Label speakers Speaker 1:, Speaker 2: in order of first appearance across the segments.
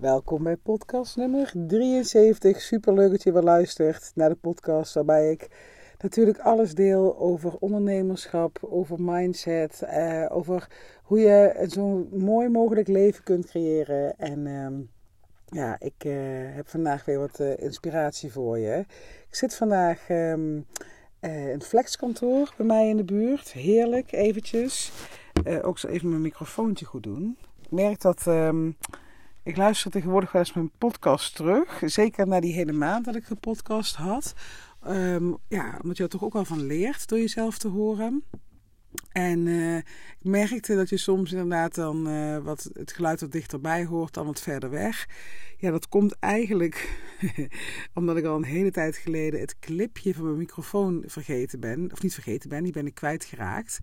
Speaker 1: Welkom bij podcast nummer 73. Super leuk dat je weer luistert naar de podcast waarbij ik natuurlijk alles deel over ondernemerschap, over mindset, eh, over hoe je een zo mooi mogelijk leven kunt creëren. En ehm, ja, ik uh, heb vandaag weer wat uh, inspiratie voor je. Ik zit vandaag um, uh, in het flexkantoor bij mij in de buurt. Heerlijk, eventjes. ook zo even mijn microfoontje goed doen. Ik merk dat... Ik luister tegenwoordig wel eens mijn podcast terug. Zeker na die hele maand dat ik gepodcast had. Um, ja, omdat je er toch ook wel van leert door jezelf te horen. En uh, ik merkte dat je soms inderdaad dan uh, wat het geluid wat dichterbij hoort dan wat verder weg. Ja, dat komt eigenlijk omdat ik al een hele tijd geleden het clipje van mijn microfoon vergeten ben. Of niet vergeten ben, die ben ik kwijtgeraakt.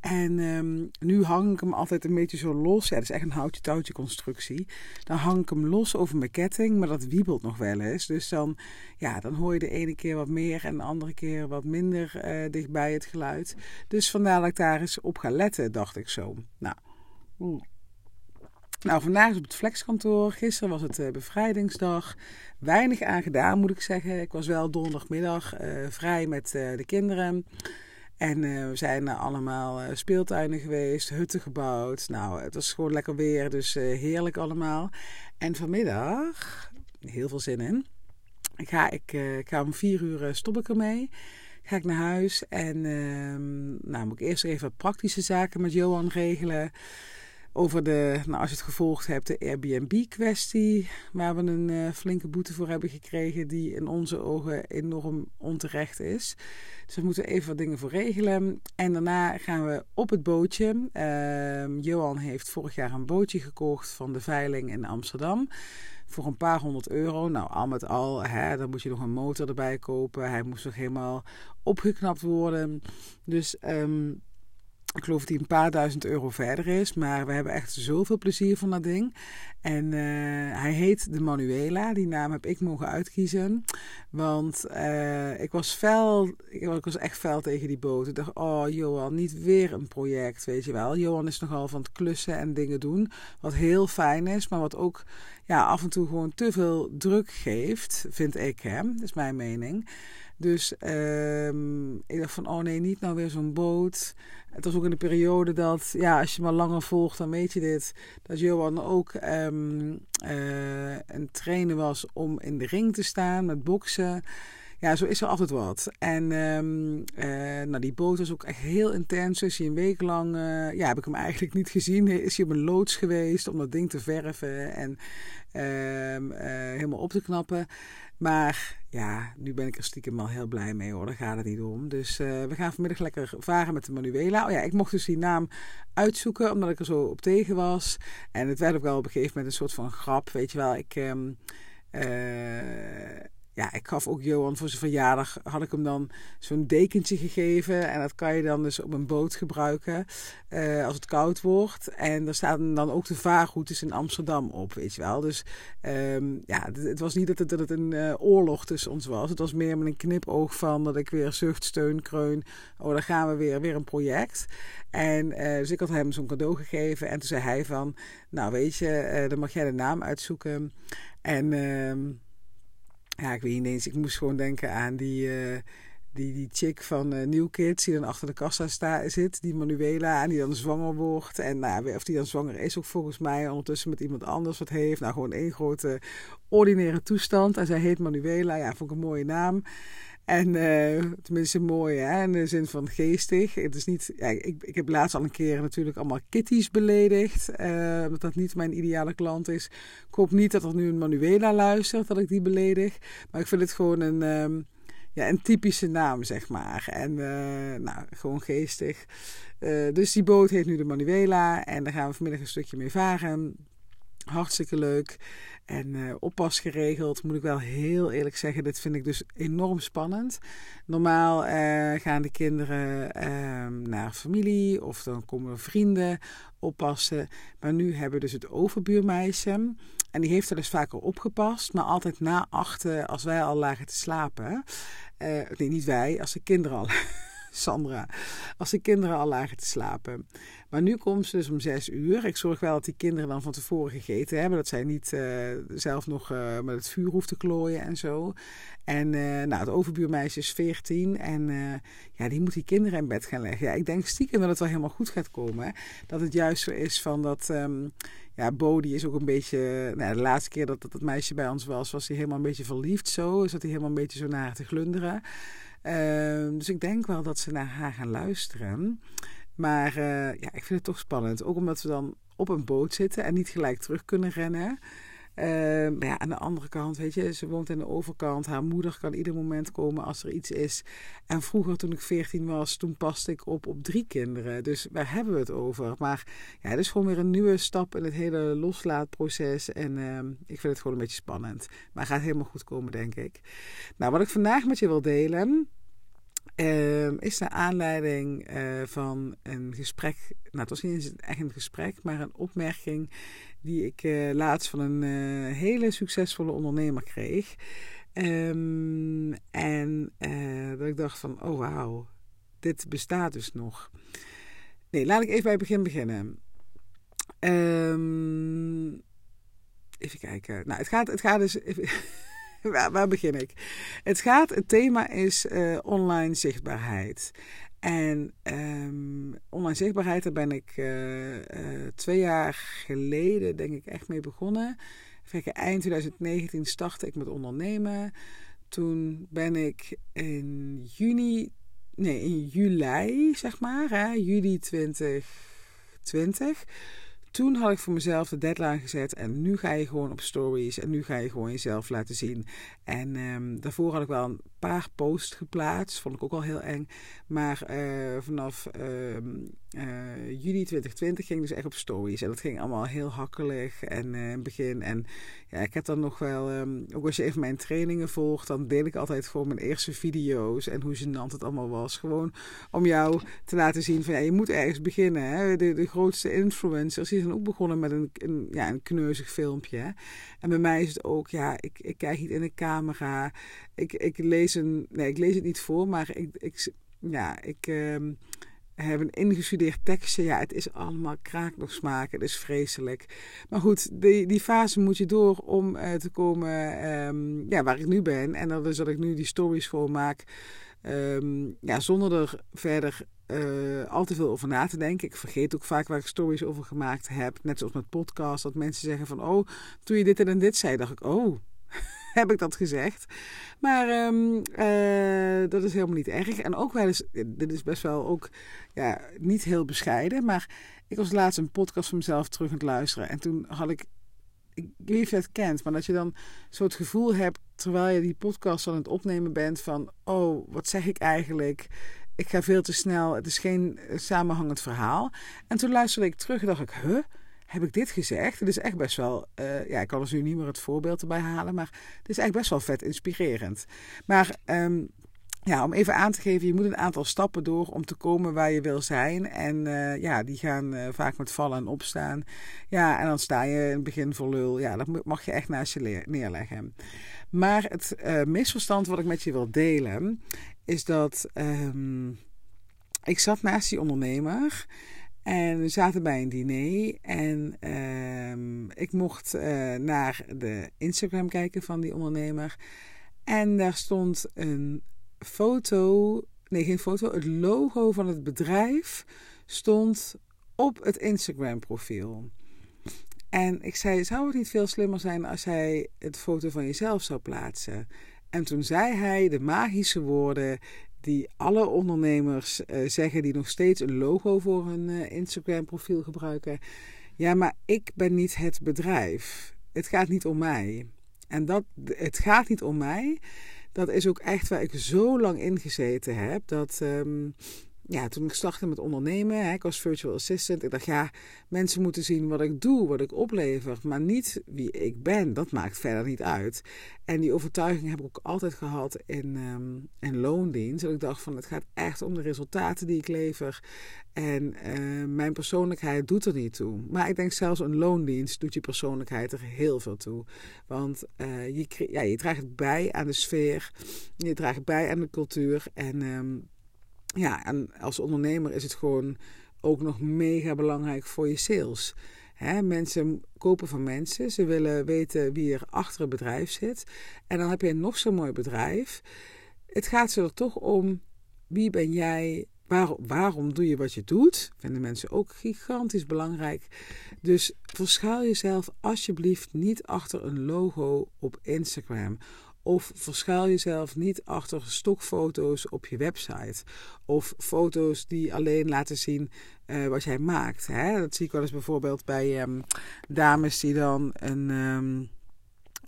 Speaker 1: En um, nu hang ik hem altijd een beetje zo los. Ja, dat is echt een houtje-touwtje constructie. Dan hang ik hem los over mijn ketting, maar dat wiebelt nog wel eens. Dus dan, ja, dan hoor je de ene keer wat meer en de andere keer wat minder uh, dichtbij het geluid. Dus vandaar dat ik daar eens op ga letten, dacht ik zo. Nou, mm. Nou vandaag is op het flexkantoor. Gisteren was het uh, bevrijdingsdag. Weinig aan gedaan, moet ik zeggen. Ik was wel donderdagmiddag uh, vrij met de kinderen. En we zijn allemaal speeltuinen geweest, hutten gebouwd. Nou, het was gewoon lekker weer, dus heerlijk allemaal. En vanmiddag, heel veel zin in, ga ik, ik ga om vier uur stop ik ermee. Ga ik naar huis en ehm, nou moet ik eerst even praktische zaken met Johan regelen over de, nou als je het gevolgd hebt, de Airbnb-kwestie, waar we een uh, flinke boete voor hebben gekregen, die in onze ogen enorm onterecht is. Dus we moeten even wat dingen voor regelen. En daarna gaan we op het bootje. Uh, Johan heeft vorig jaar een bootje gekocht van de veiling in Amsterdam. Voor een paar honderd euro. Nou, al met al, hè, dan moet je nog een motor erbij kopen. Hij moest nog helemaal opgeknapt worden. Dus um, ik geloof dat hij een paar duizend euro verder is. Maar we hebben echt zoveel plezier van dat ding. En uh, hij heet de Manuela. Die naam heb ik mogen uitkiezen. Want uh, ik was fel. Ik was echt fel tegen die boot. Ik dacht, oh Johan, niet weer een project, weet je wel. Johan is nogal van het klussen en dingen doen. Wat heel fijn is, maar wat ook ja, af en toe gewoon te veel druk geeft, vind ik hem. Dat is mijn mening. Dus um, ik dacht van, oh nee, niet nou weer zo'n boot. Het was ook in de periode dat, ja, als je maar langer volgt, dan weet je dit. Dat Johan ook um, uh, een trainer was om in de ring te staan met boksen. Ja, zo is er altijd wat. En um, uh, nou, die boot was ook echt heel intens. Hij een week lang, uh, ja, heb ik hem eigenlijk niet gezien. Is hij op een loods geweest om dat ding te verven en uh, helemaal op te knappen. Maar ja, nu ben ik er stiekem al heel blij mee hoor. Daar gaat het niet om. Dus we gaan vanmiddag lekker varen met de Manuela. Oh ja, ik mocht dus die naam uitzoeken omdat ik er zo op tegen was. En het werd ook wel op een gegeven moment een soort van grap. Weet je wel, ik. Um, ja, ik gaf ook Johan voor zijn verjaardag, had ik hem dan zo'n dekentje gegeven. En dat kan je dan dus op een boot gebruiken uh, als het koud wordt. En daar staan dan ook de vaarroutes in Amsterdam op, weet je wel. Dus um, ja, het, was niet dat het, dat het een uh, oorlog tussen ons was. Het was meer met een knipoog van dat ik weer zucht, steun, kreun. Oh, dan gaan we weer, weer een project. En uh, dus ik had hem zo'n cadeau gegeven. En toen zei hij van, nou weet je, dan mag jij de naam uitzoeken. En... Ja, ik weet niet eens. Ik moest gewoon denken aan die, uh, die, die chick van uh, New Kids die dan achter de kassa sta, zit. Die Manuela. En die dan zwanger wordt. En nou, of die dan zwanger is ook volgens mij. Ondertussen met iemand anders wat heeft. Nou, gewoon één grote ordinaire toestand. En zij heet Manuela. Ja, vond ik een mooie naam. En uh, tenminste mooi, hè? in de zin van geestig. Het is niet, ja, ik, ik heb laatst al een keer natuurlijk allemaal kitties beledigd. Uh, omdat dat niet mijn ideale klant is. Ik hoop niet dat er nu een Manuela luistert, dat ik die beledig. Maar ik vind het gewoon een, um, ja, een typische naam, zeg maar. En uh, nou, gewoon geestig. dus die boot heet nu de Manuela. En daar gaan we vanmiddag een stukje mee varen. Hartstikke leuk. En uh, oppas geregeld, moet ik wel heel eerlijk zeggen. Dit vind ik dus enorm spannend. Normaal uh, gaan de kinderen uh, naar familie of dan komen vrienden oppassen. Maar nu hebben we dus het overbuurmeisje. En die heeft er dus vaker opgepast, maar altijd na achten als wij al lagen te slapen. nee, niet wij, als de kinderen al Sandra, als de kinderen al lagen te slapen. Maar nu komt ze dus om zes uur. Ik zorg wel dat die kinderen dan van tevoren gegeten hebben. Dat zij niet uh, zelf nog uh, met het vuur hoeft te klooien en zo. En uh, nou, het overbuurmeisje is 14 en ja, die moet die kinderen in bed gaan leggen. Ja, ik denk stiekem dat het wel helemaal goed gaat komen. Dat het juist zo is van dat... Um, ja, Bo die is ook een beetje... Nou, de laatste keer dat, dat meisje bij ons was, was hij helemaal een beetje verliefd zo. Zat hij helemaal een beetje zo naar te glunderen. Uh, dus ik denk wel dat ze naar haar gaan luisteren. Maar uh, ja, ik vind het toch spannend. Ook omdat we dan op een boot zitten en niet gelijk terug kunnen rennen. Uh, maar ja, aan de andere kant, weet je, ze woont aan de overkant. Haar moeder kan ieder moment komen als er iets is. En vroeger, toen ik 14 was, toen paste ik op op drie kinderen. Dus waar hebben we het over? Maar ja, het is gewoon weer een nieuwe stap in het hele loslaatproces. En uh, ik vind het gewoon een beetje spannend. Maar het gaat helemaal goed komen, denk ik. Nou, wat ik vandaag met je wil delen. Uh, is naar aanleiding uh, van een gesprek. Nou, het was niet echt een gesprek, maar een opmerking die ik uh, laatst van een uh, hele succesvolle ondernemer kreeg. Um, en dat ik dacht van, oh wauw, dit bestaat dus nog. Nee, laat ik even bij het begin beginnen. Um, even kijken. Nou, het gaat, het gaat dus. Even, waar, waar, begin ik? Het gaat, het thema is uh, online zichtbaarheid. En um, online zichtbaarheid, daar ben ik uh, uh, twee jaar geleden, denk ik, echt mee begonnen. Eind 2019 startte ik met ondernemen. Toen ben ik in juni, nee, in juli, zeg maar, hè, juli 2020 toen had ik voor mezelf de deadline gezet. En nu ga je gewoon op stories. En nu ga je gewoon jezelf laten zien. En um, daarvoor had ik wel een paar posts geplaatst. Vond ik ook al heel eng. Maar uh, vanaf uh, uh, juli 2020 ging dus echt op stories. En dat ging allemaal heel hakkelig en in het begin. En ja, ik heb dan nog wel, um, ook als je even mijn trainingen volgt, dan deel ik altijd gewoon mijn eerste video's en hoe gênant het allemaal was. Gewoon om jou te laten zien van ja, je moet ergens beginnen. Hè? De, de grootste influencers die zijn ook begonnen met een, een, ja, een kneuzig filmpje. En bij mij is het ook, ja, ik, ik kijk niet in de camera. Ik, ik lees een, nee, ik lees het niet voor, maar ik, ik ja, ik uh, heb een ingestudeerd tekstje. Ja, het is allemaal kraak nog smaak. Het is vreselijk. Maar goed, die, die fase moet je door om uh, te komen um, ja, waar ik nu ben. En dat is dat ik nu die stories gewoon maak. Um, ja, zonder er verder uh, al te veel over na te denken. Ik vergeet ook vaak waar ik stories over gemaakt heb. Net zoals met podcast. Dat mensen zeggen van, oh, toen je dit en dit zei, dacht ik, oh, heb ik dat gezegd. Maar um, uh, dat is helemaal niet erg. En ook wel eens, dit is best wel ook ja, niet heel bescheiden. Maar ik was laatst een podcast van mezelf terug aan het luisteren. En toen had ik, ik weet je het kent, maar dat je dan zo het gevoel hebt, terwijl je die podcast aan het opnemen bent, van, oh, wat zeg ik eigenlijk? Ik ga veel te snel, het is geen samenhangend verhaal. En toen luisterde ik terug en dacht ik, huh? Heb ik dit gezegd? Het is echt best wel, uh, ja, ik kan dus nu niet meer het voorbeeld erbij halen, maar het is eigenlijk best wel vet inspirerend. Maar um, ja, om even aan te geven, je moet een aantal stappen door om te komen waar je wil zijn. En uh, ja, die gaan uh, vaak met vallen en opstaan. Ja, en dan sta je in het begin voor lul. Ja, dat mag je echt naast je neerleggen. Maar het misverstand wat ik met je wil delen, is dat um, ik zat naast die ondernemer. En we zaten bij een diner en uh, ik mocht uh, naar de Instagram kijken van die ondernemer. En daar stond een foto, nee geen foto, het logo van het bedrijf stond op het Instagram profiel. En ik zei, zou het niet veel slimmer zijn als hij het foto van jezelf zou plaatsen? En toen zei hij de magische woorden die alle ondernemers uh, zeggen die nog steeds een logo voor hun uh, Instagram profiel gebruiken. Ja, maar ik ben niet het bedrijf. Het gaat niet om mij. En dat, het gaat niet om mij. Dat is ook echt waar ik zo lang in gezeten heb. Dat, um, ja, toen ik startte met ondernemen, hè, ik was virtual assistant. Ik dacht, ja, mensen moeten zien wat ik doe, wat ik oplever, maar niet wie ik ben. Dat maakt verder niet uit. En die overtuiging heb ik ook altijd gehad in, um, in loondienst. Dat ik dacht van, het gaat echt om de resultaten die ik lever. En uh, mijn persoonlijkheid doet er niet toe. Maar ik denk zelfs een loondienst doet je persoonlijkheid er heel veel toe. Want uh, je, ja, je draagt bij aan de sfeer, je draagt bij aan de cultuur en... Um, ja, en als ondernemer is het gewoon ook nog mega belangrijk voor je sales. Mensen kopen van mensen. Ze willen weten wie er achter het bedrijf zit. En dan heb je nog zo'n mooi bedrijf. Het gaat er toch om wie ben jij? Waarom doe je wat je doet? Vinden mensen ook gigantisch belangrijk. Dus verschuil jezelf alsjeblieft niet achter een logo op Instagram of verschuil jezelf niet achter stokfoto's op je website. Of foto's die alleen laten zien uh, wat jij maakt. Hè? Dat zie ik wel eens bijvoorbeeld bij um, dames die dan een, um,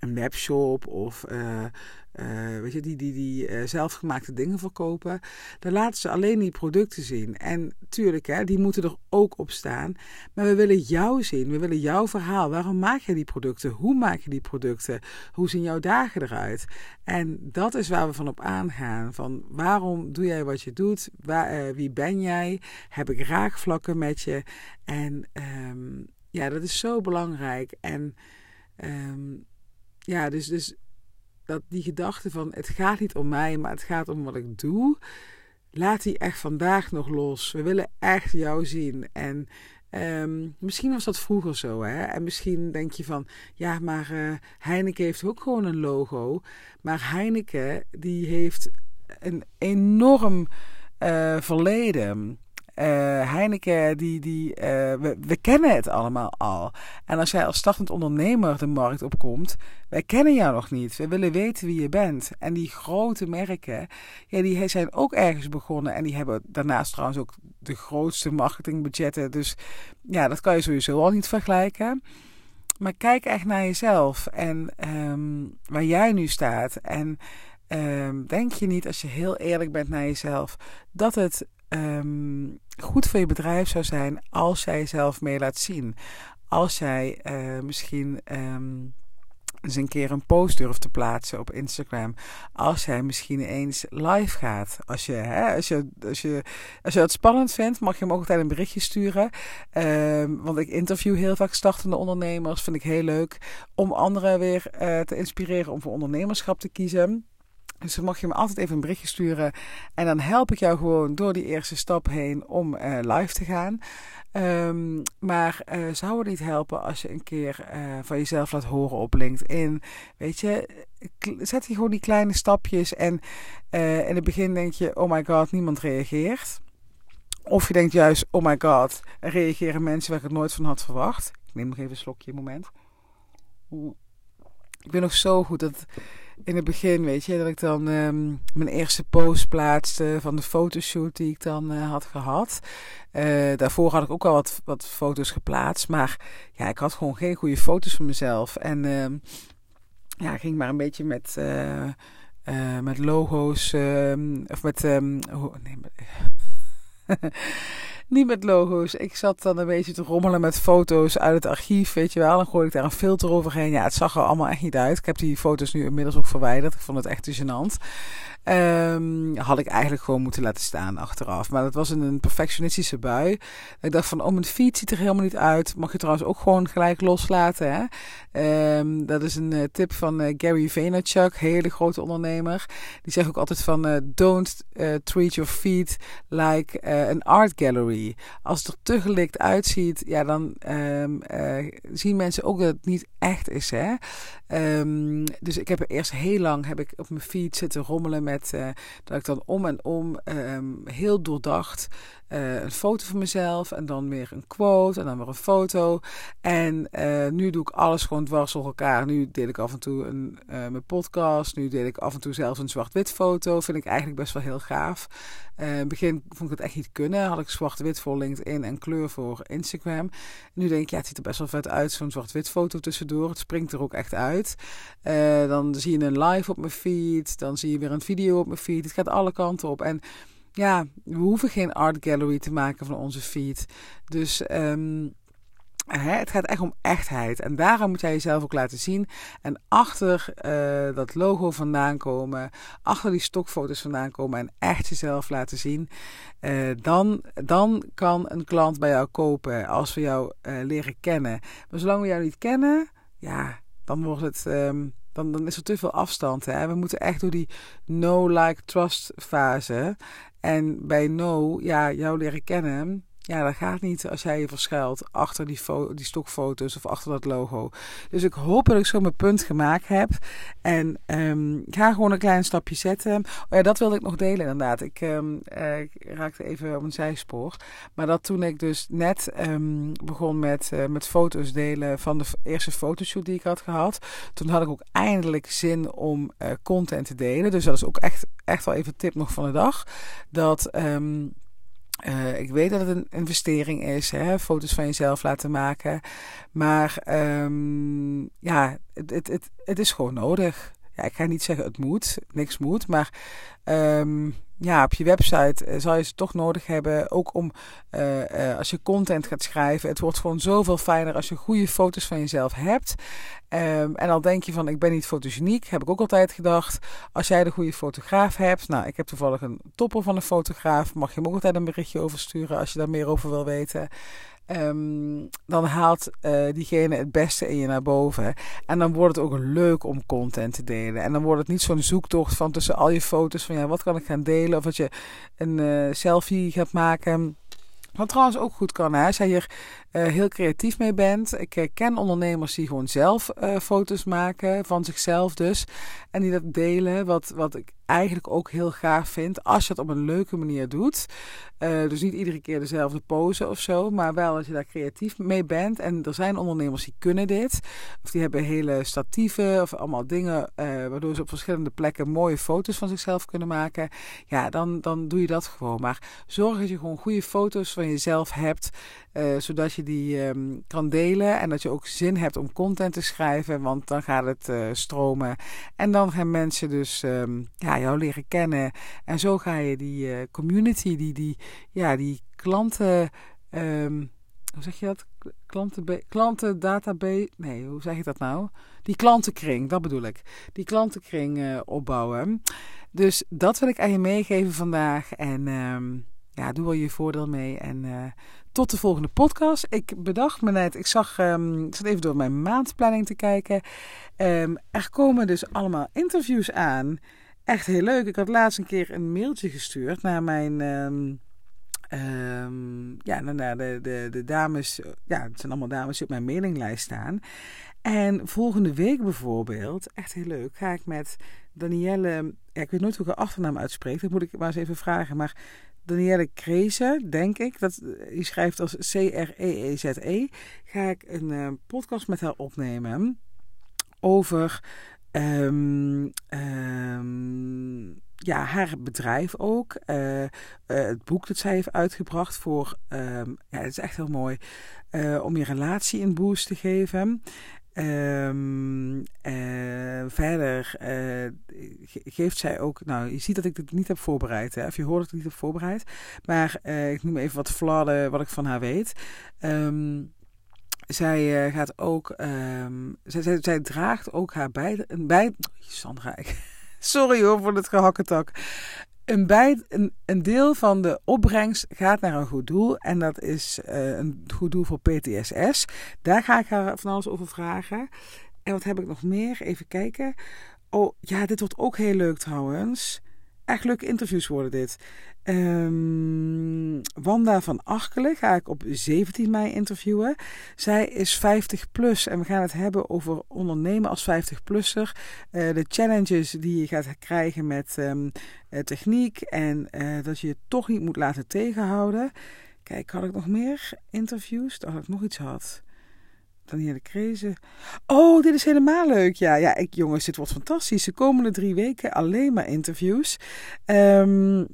Speaker 1: een webshop of uh, uh, weet je, die, die, die uh, zelfgemaakte dingen verkopen. Dan laten ze alleen die producten zien. En tuurlijk, hè, die moeten er ook op staan. Maar we willen jou zien. We willen jouw verhaal. Waarom maak je die producten? Hoe maak je die producten? Hoe zien jouw dagen eruit? En dat is waar we van op aangaan. Van waarom doe jij wat je doet? Waar, wie ben jij? Heb ik raakvlakken met je? En um, ja, dat is zo belangrijk. En um, ja, dus, dus dat die gedachte van het gaat niet om mij, maar het gaat om wat ik doe. Laat die echt vandaag nog los. We willen echt jou zien. En um, misschien was dat vroeger zo, hè? En misschien denk je van, ja, maar uh, Heineken heeft ook gewoon een logo. Maar Heineken, die heeft een enorm uh, verleden. Uh, Heineken, die, die, uh, we, we, kennen het allemaal al. En als jij als startend ondernemer de markt opkomt, wij kennen jou nog niet. We willen weten wie je bent. En die grote merken, ja, die zijn ook ergens begonnen. En die hebben daarnaast trouwens ook de grootste marketingbudgetten. Dus ja, dat kan je sowieso al niet vergelijken. Maar kijk echt naar jezelf en um, waar jij nu staat. En um, denk je niet, als je heel eerlijk bent naar jezelf, dat het um, goed voor je bedrijf zou zijn als jij jezelf meer laat zien. Als jij uh, misschien um, eens een keer een post durft te plaatsen op Instagram. Als jij misschien eens live gaat. Als je, hè, als je, als je, als het spannend vindt, mag je hem ook altijd een berichtje sturen. Um, want ik interview heel vaak startende ondernemers. Vind ik heel leuk om anderen weer uh, te inspireren om voor ondernemerschap te kiezen. Dus dan mag je me altijd even een berichtje sturen. En dan help ik jou gewoon door die eerste stap heen om uh, live te gaan. Um, maar uh, zou het niet helpen als je een keer uh, van jezelf laat horen op LinkedIn? Weet je, zet je gewoon die kleine stapjes. En in het begin denk je: oh my god, niemand reageert. Of je denkt juist: oh my god, er reageren mensen waar ik het nooit van had verwacht. Ik neem nog even een slokje, moment. Ik ben nog zo goed dat in het begin, weet je, dat ik dan um, mijn eerste post plaatste van de fotoshoot die ik dan uh, had gehad. Uh, daarvoor had ik ook al wat, wat foto's geplaatst, maar ja, ik had gewoon geen goede foto's van mezelf. En uh, ja, ging maar een beetje met, uh, met logo's, ehm, of met, nee, Niet met logo's. Ik zat dan een beetje te rommelen met foto's uit het archief, weet je wel. Dan gooi ik daar een filter overheen. Ja, het zag er allemaal echt niet uit. Ik heb die foto's nu inmiddels ook verwijderd. Ik vond het echt te gênant. Um, had ik eigenlijk gewoon moeten laten staan achteraf. Maar dat was een perfectionistische bui. Ik dacht van, oh, mijn fiets ziet er helemaal niet uit. Mag je trouwens ook gewoon gelijk loslaten. Hè? Um, dat is een uh, tip van uh, Gary Vaynerchuk, hele grote ondernemer. Die zegt ook altijd van, uh, don't treat your feet like an art gallery. Als het er te gelikt uitziet, ja, dan um, zien mensen ook dat het niet echt is. Hè? dus ik heb er eerst heel lang heb ik op mijn fiets zitten rommelen met uh, dat ik dan om en om um, heel doordacht uh, een foto van mezelf en dan weer een quote en dan weer een foto. En uh, nu doe ik alles gewoon dwars door elkaar. Nu deel ik af en toe een, mijn podcast. Nu deel ik af en toe zelfs een zwart-wit foto. Vind ik eigenlijk best wel heel gaaf. in het begin vond ik het echt niet kunnen. Had ik zwart-wit voor LinkedIn en kleur voor Instagram. nu denk ik, ja, het ziet er best wel vet uit. Zo'n zwart-wit foto tussendoor. Het springt er ook echt uit. dan zie je een live op mijn feed. Dan zie je weer een video op mijn feed. Het gaat alle kanten op. En ja, we hoeven geen art gallery te maken van onze feed. Dus um, hè, het gaat echt om echtheid. En daarom moet jij jezelf ook laten zien. En achter uh, dat logo vandaan komen. Achter die stokfoto's vandaan komen. En echt jezelf laten zien. Uh, dan, dan kan een klant bij jou kopen. Als we jou uh, leren kennen. Maar zolang we jou niet kennen. Ja, dan wordt het. Um, dan, dan is er te veel afstand. Hè? We moeten echt door die no-like-trust fase. En bij no, ja, jou leren kennen ja, dat gaat niet als jij je verschuilt achter die, die stokfoto's of achter dat logo. Dus ik hoop dat ik zo mijn punt gemaakt heb. En um, ga gewoon een klein stapje zetten. Oh ja, dat wilde ik nog delen inderdaad. Ik, um, ik raakte even op een zijspoor. Maar dat toen ik dus net um, begon met, uh, met foto's delen van de eerste fotoshoot die ik had gehad. Toen had ik ook eindelijk zin om uh, content te delen. Dus dat is ook echt, echt wel even tip nog van de dag. Dat... uh, ik weet dat het een investering is, hè, foto's van jezelf laten maken. Maar um, ja, het, het, het is gewoon nodig. Ik ga niet zeggen het moet, niks moet, maar um, ja, op je website uh, zal je ze toch nodig hebben. Ook om uh, als je content gaat schrijven. Het wordt gewoon zoveel fijner als je goede foto's van jezelf hebt. Um, en al denk je van ik ben niet fotogeniek, heb ik ook altijd gedacht. Als jij de goede fotograaf hebt. Nou, ik heb toevallig een topper van een fotograaf. Mag je hem ook altijd een berichtje over sturen als je daar meer over wil weten. Um, dan haalt uh, diegene het beste in je naar boven. En dan wordt het ook leuk om content te delen. En dan wordt het niet zo'n zoektocht van tussen al je foto's van ja, wat kan ik gaan delen? Of dat je een uh, selfie gaat maken. Wat trouwens ook goed kan, hè? als jij hier uh, heel creatief mee bent. Ik ken ondernemers die gewoon zelf foto's maken, van zichzelf dus. En die dat delen, wat, wat ik eigenlijk ook heel gaaf vind. Als je het op een leuke manier doet. dus niet iedere keer dezelfde pose of zo. Maar wel als je daar creatief mee bent. En er zijn ondernemers die kunnen dit. Of die hebben hele statieven of allemaal dingen. waardoor ze op verschillende plekken mooie foto's van zichzelf kunnen maken. Ja, dan, dan doe je dat gewoon. Maar zorg dat je gewoon goede foto's van jezelf hebt. zodat je die um, kan delen. En dat je ook zin hebt om content te schrijven. Want dan gaat het stromen. En dan gaan mensen dus um, ja, jou leren kennen. En zo ga je die uh, community, die, die, ja, die klanten. Um, hoe zeg je dat? Klanten, klanten database. Nee, hoe zeg je dat nou? Die klantenkring, dat bedoel ik. Die klantenkring uh, opbouwen. Dus dat wil ik aan je meegeven vandaag. En um, ja, doe wel je voordeel mee. En uh, tot de volgende podcast. Ik bedacht me net, ik zag, um, zat even door mijn maandplanning te kijken. Er komen dus allemaal interviews aan. Echt heel leuk. Ik had laatst een keer een mailtje gestuurd naar mijn. Um, Um, ja, naar de, de, de dames, ja, het zijn allemaal dames die op mijn mailinglijst staan. En volgende week bijvoorbeeld, echt heel leuk, ga ik met Danielle, ik weet nooit hoe ik haar achternaam uitspreek, dat moet ik maar eens even vragen, maar Danielle Kreese, denk ik, dat, die schrijft als C-R-E-E-Z-E, -E, ga ik een uh, podcast met haar opnemen over um, ja, haar bedrijf ook. Uh, uh, het boek dat zij heeft uitgebracht voor, um, ja, het is echt heel mooi, om je relatie een boost te geven. Um, verder geeft zij ook, nou je ziet dat ik dit niet heb voorbereid, hè, of je hoort dat ik het niet heb voorbereid, maar ik noem even wat fladden wat ik van haar weet. Um, zij gaat ook, um, zij, zij, draagt ook haar bij, een bij, Sandra, sorry hoor voor het gehakketak. Een, bij, een, deel van de opbrengst gaat naar een goed doel. En dat is uh, een goed doel voor PTSS. Daar ga ik haar van alles over vragen. En wat heb ik nog meer? Even kijken. Oh ja, dit wordt ook heel leuk trouwens. Echt leuke interviews worden dit. Um, Wanda van Arkelen ga ik op 17 mei interviewen. Zij is 50 plus en we gaan het hebben over ondernemen als 50-plusser. Uh, eh, de challenges die je gaat krijgen met um, techniek en uh, dat je je toch niet moet laten tegenhouden. Kijk, had ik nog meer interviews? Dacht ik nog iets had. Danielle Krezen. Oh, dit is helemaal leuk. Ja, ja ik, jongens, dit wordt fantastisch. De komende drie weken alleen maar interviews. Um,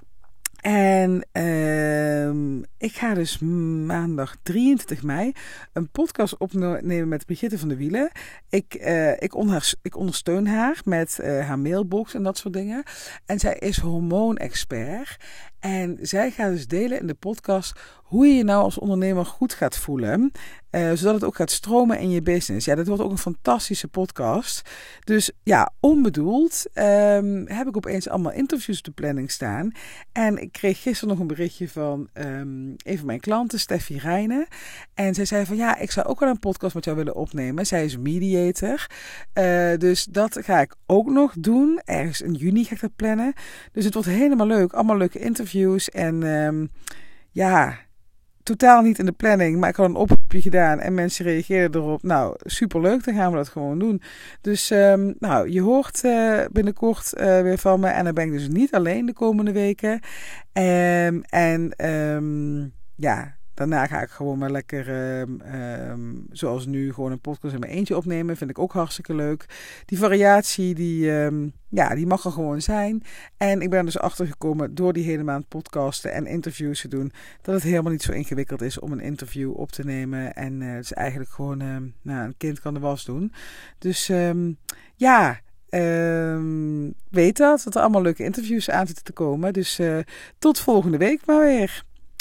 Speaker 1: en uh, ik ga dus maandag 23 mei een podcast opnemen met Brigitte van der Wielen. Ik, uh, ik, onder, ik ondersteun haar met uh, haar mailbox en dat soort dingen. En zij is hormoonexpert. En zij gaat dus delen in de podcast hoe je je nou als ondernemer goed gaat voelen. Uh, zodat het ook gaat stromen in je business. Ja, dat wordt ook een fantastische podcast. Dus ja, onbedoeld um, heb ik opeens allemaal interviews op de planning staan. En ik kreeg gisteren nog een berichtje van um, een van mijn klanten, Steffi Rijnen. En zij zei van ja, ik zou ook wel een podcast met jou willen opnemen. Zij is mediator. Uh, dus dat ga ik ook nog doen. Ergens in juni ga ik dat plannen. Dus het wordt helemaal leuk. Allemaal leuke interviews. En um, ja, totaal niet in de planning, maar ik had een oproepje gedaan en mensen reageerden erop. Nou, superleuk, dan gaan we dat gewoon doen. Dus um, nou, je hoort uh, binnenkort uh, weer van me en dan ben ik dus niet alleen de komende weken. Um, en ja, Daarna ga ik gewoon maar lekker, um, zoals nu, gewoon een podcast in mijn eentje opnemen. Vind ik ook hartstikke leuk. Die variatie, die, um, ja, die mag er gewoon zijn. En ik ben dus achtergekomen door die hele maand podcasten en interviews te doen. Dat het helemaal niet zo ingewikkeld is om een interview op te nemen. En het is eigenlijk gewoon, nou, een kind kan de was doen. Dus ja, weet dat, dat er allemaal leuke interviews aan zitten te komen. Dus uh, tot volgende week maar weer.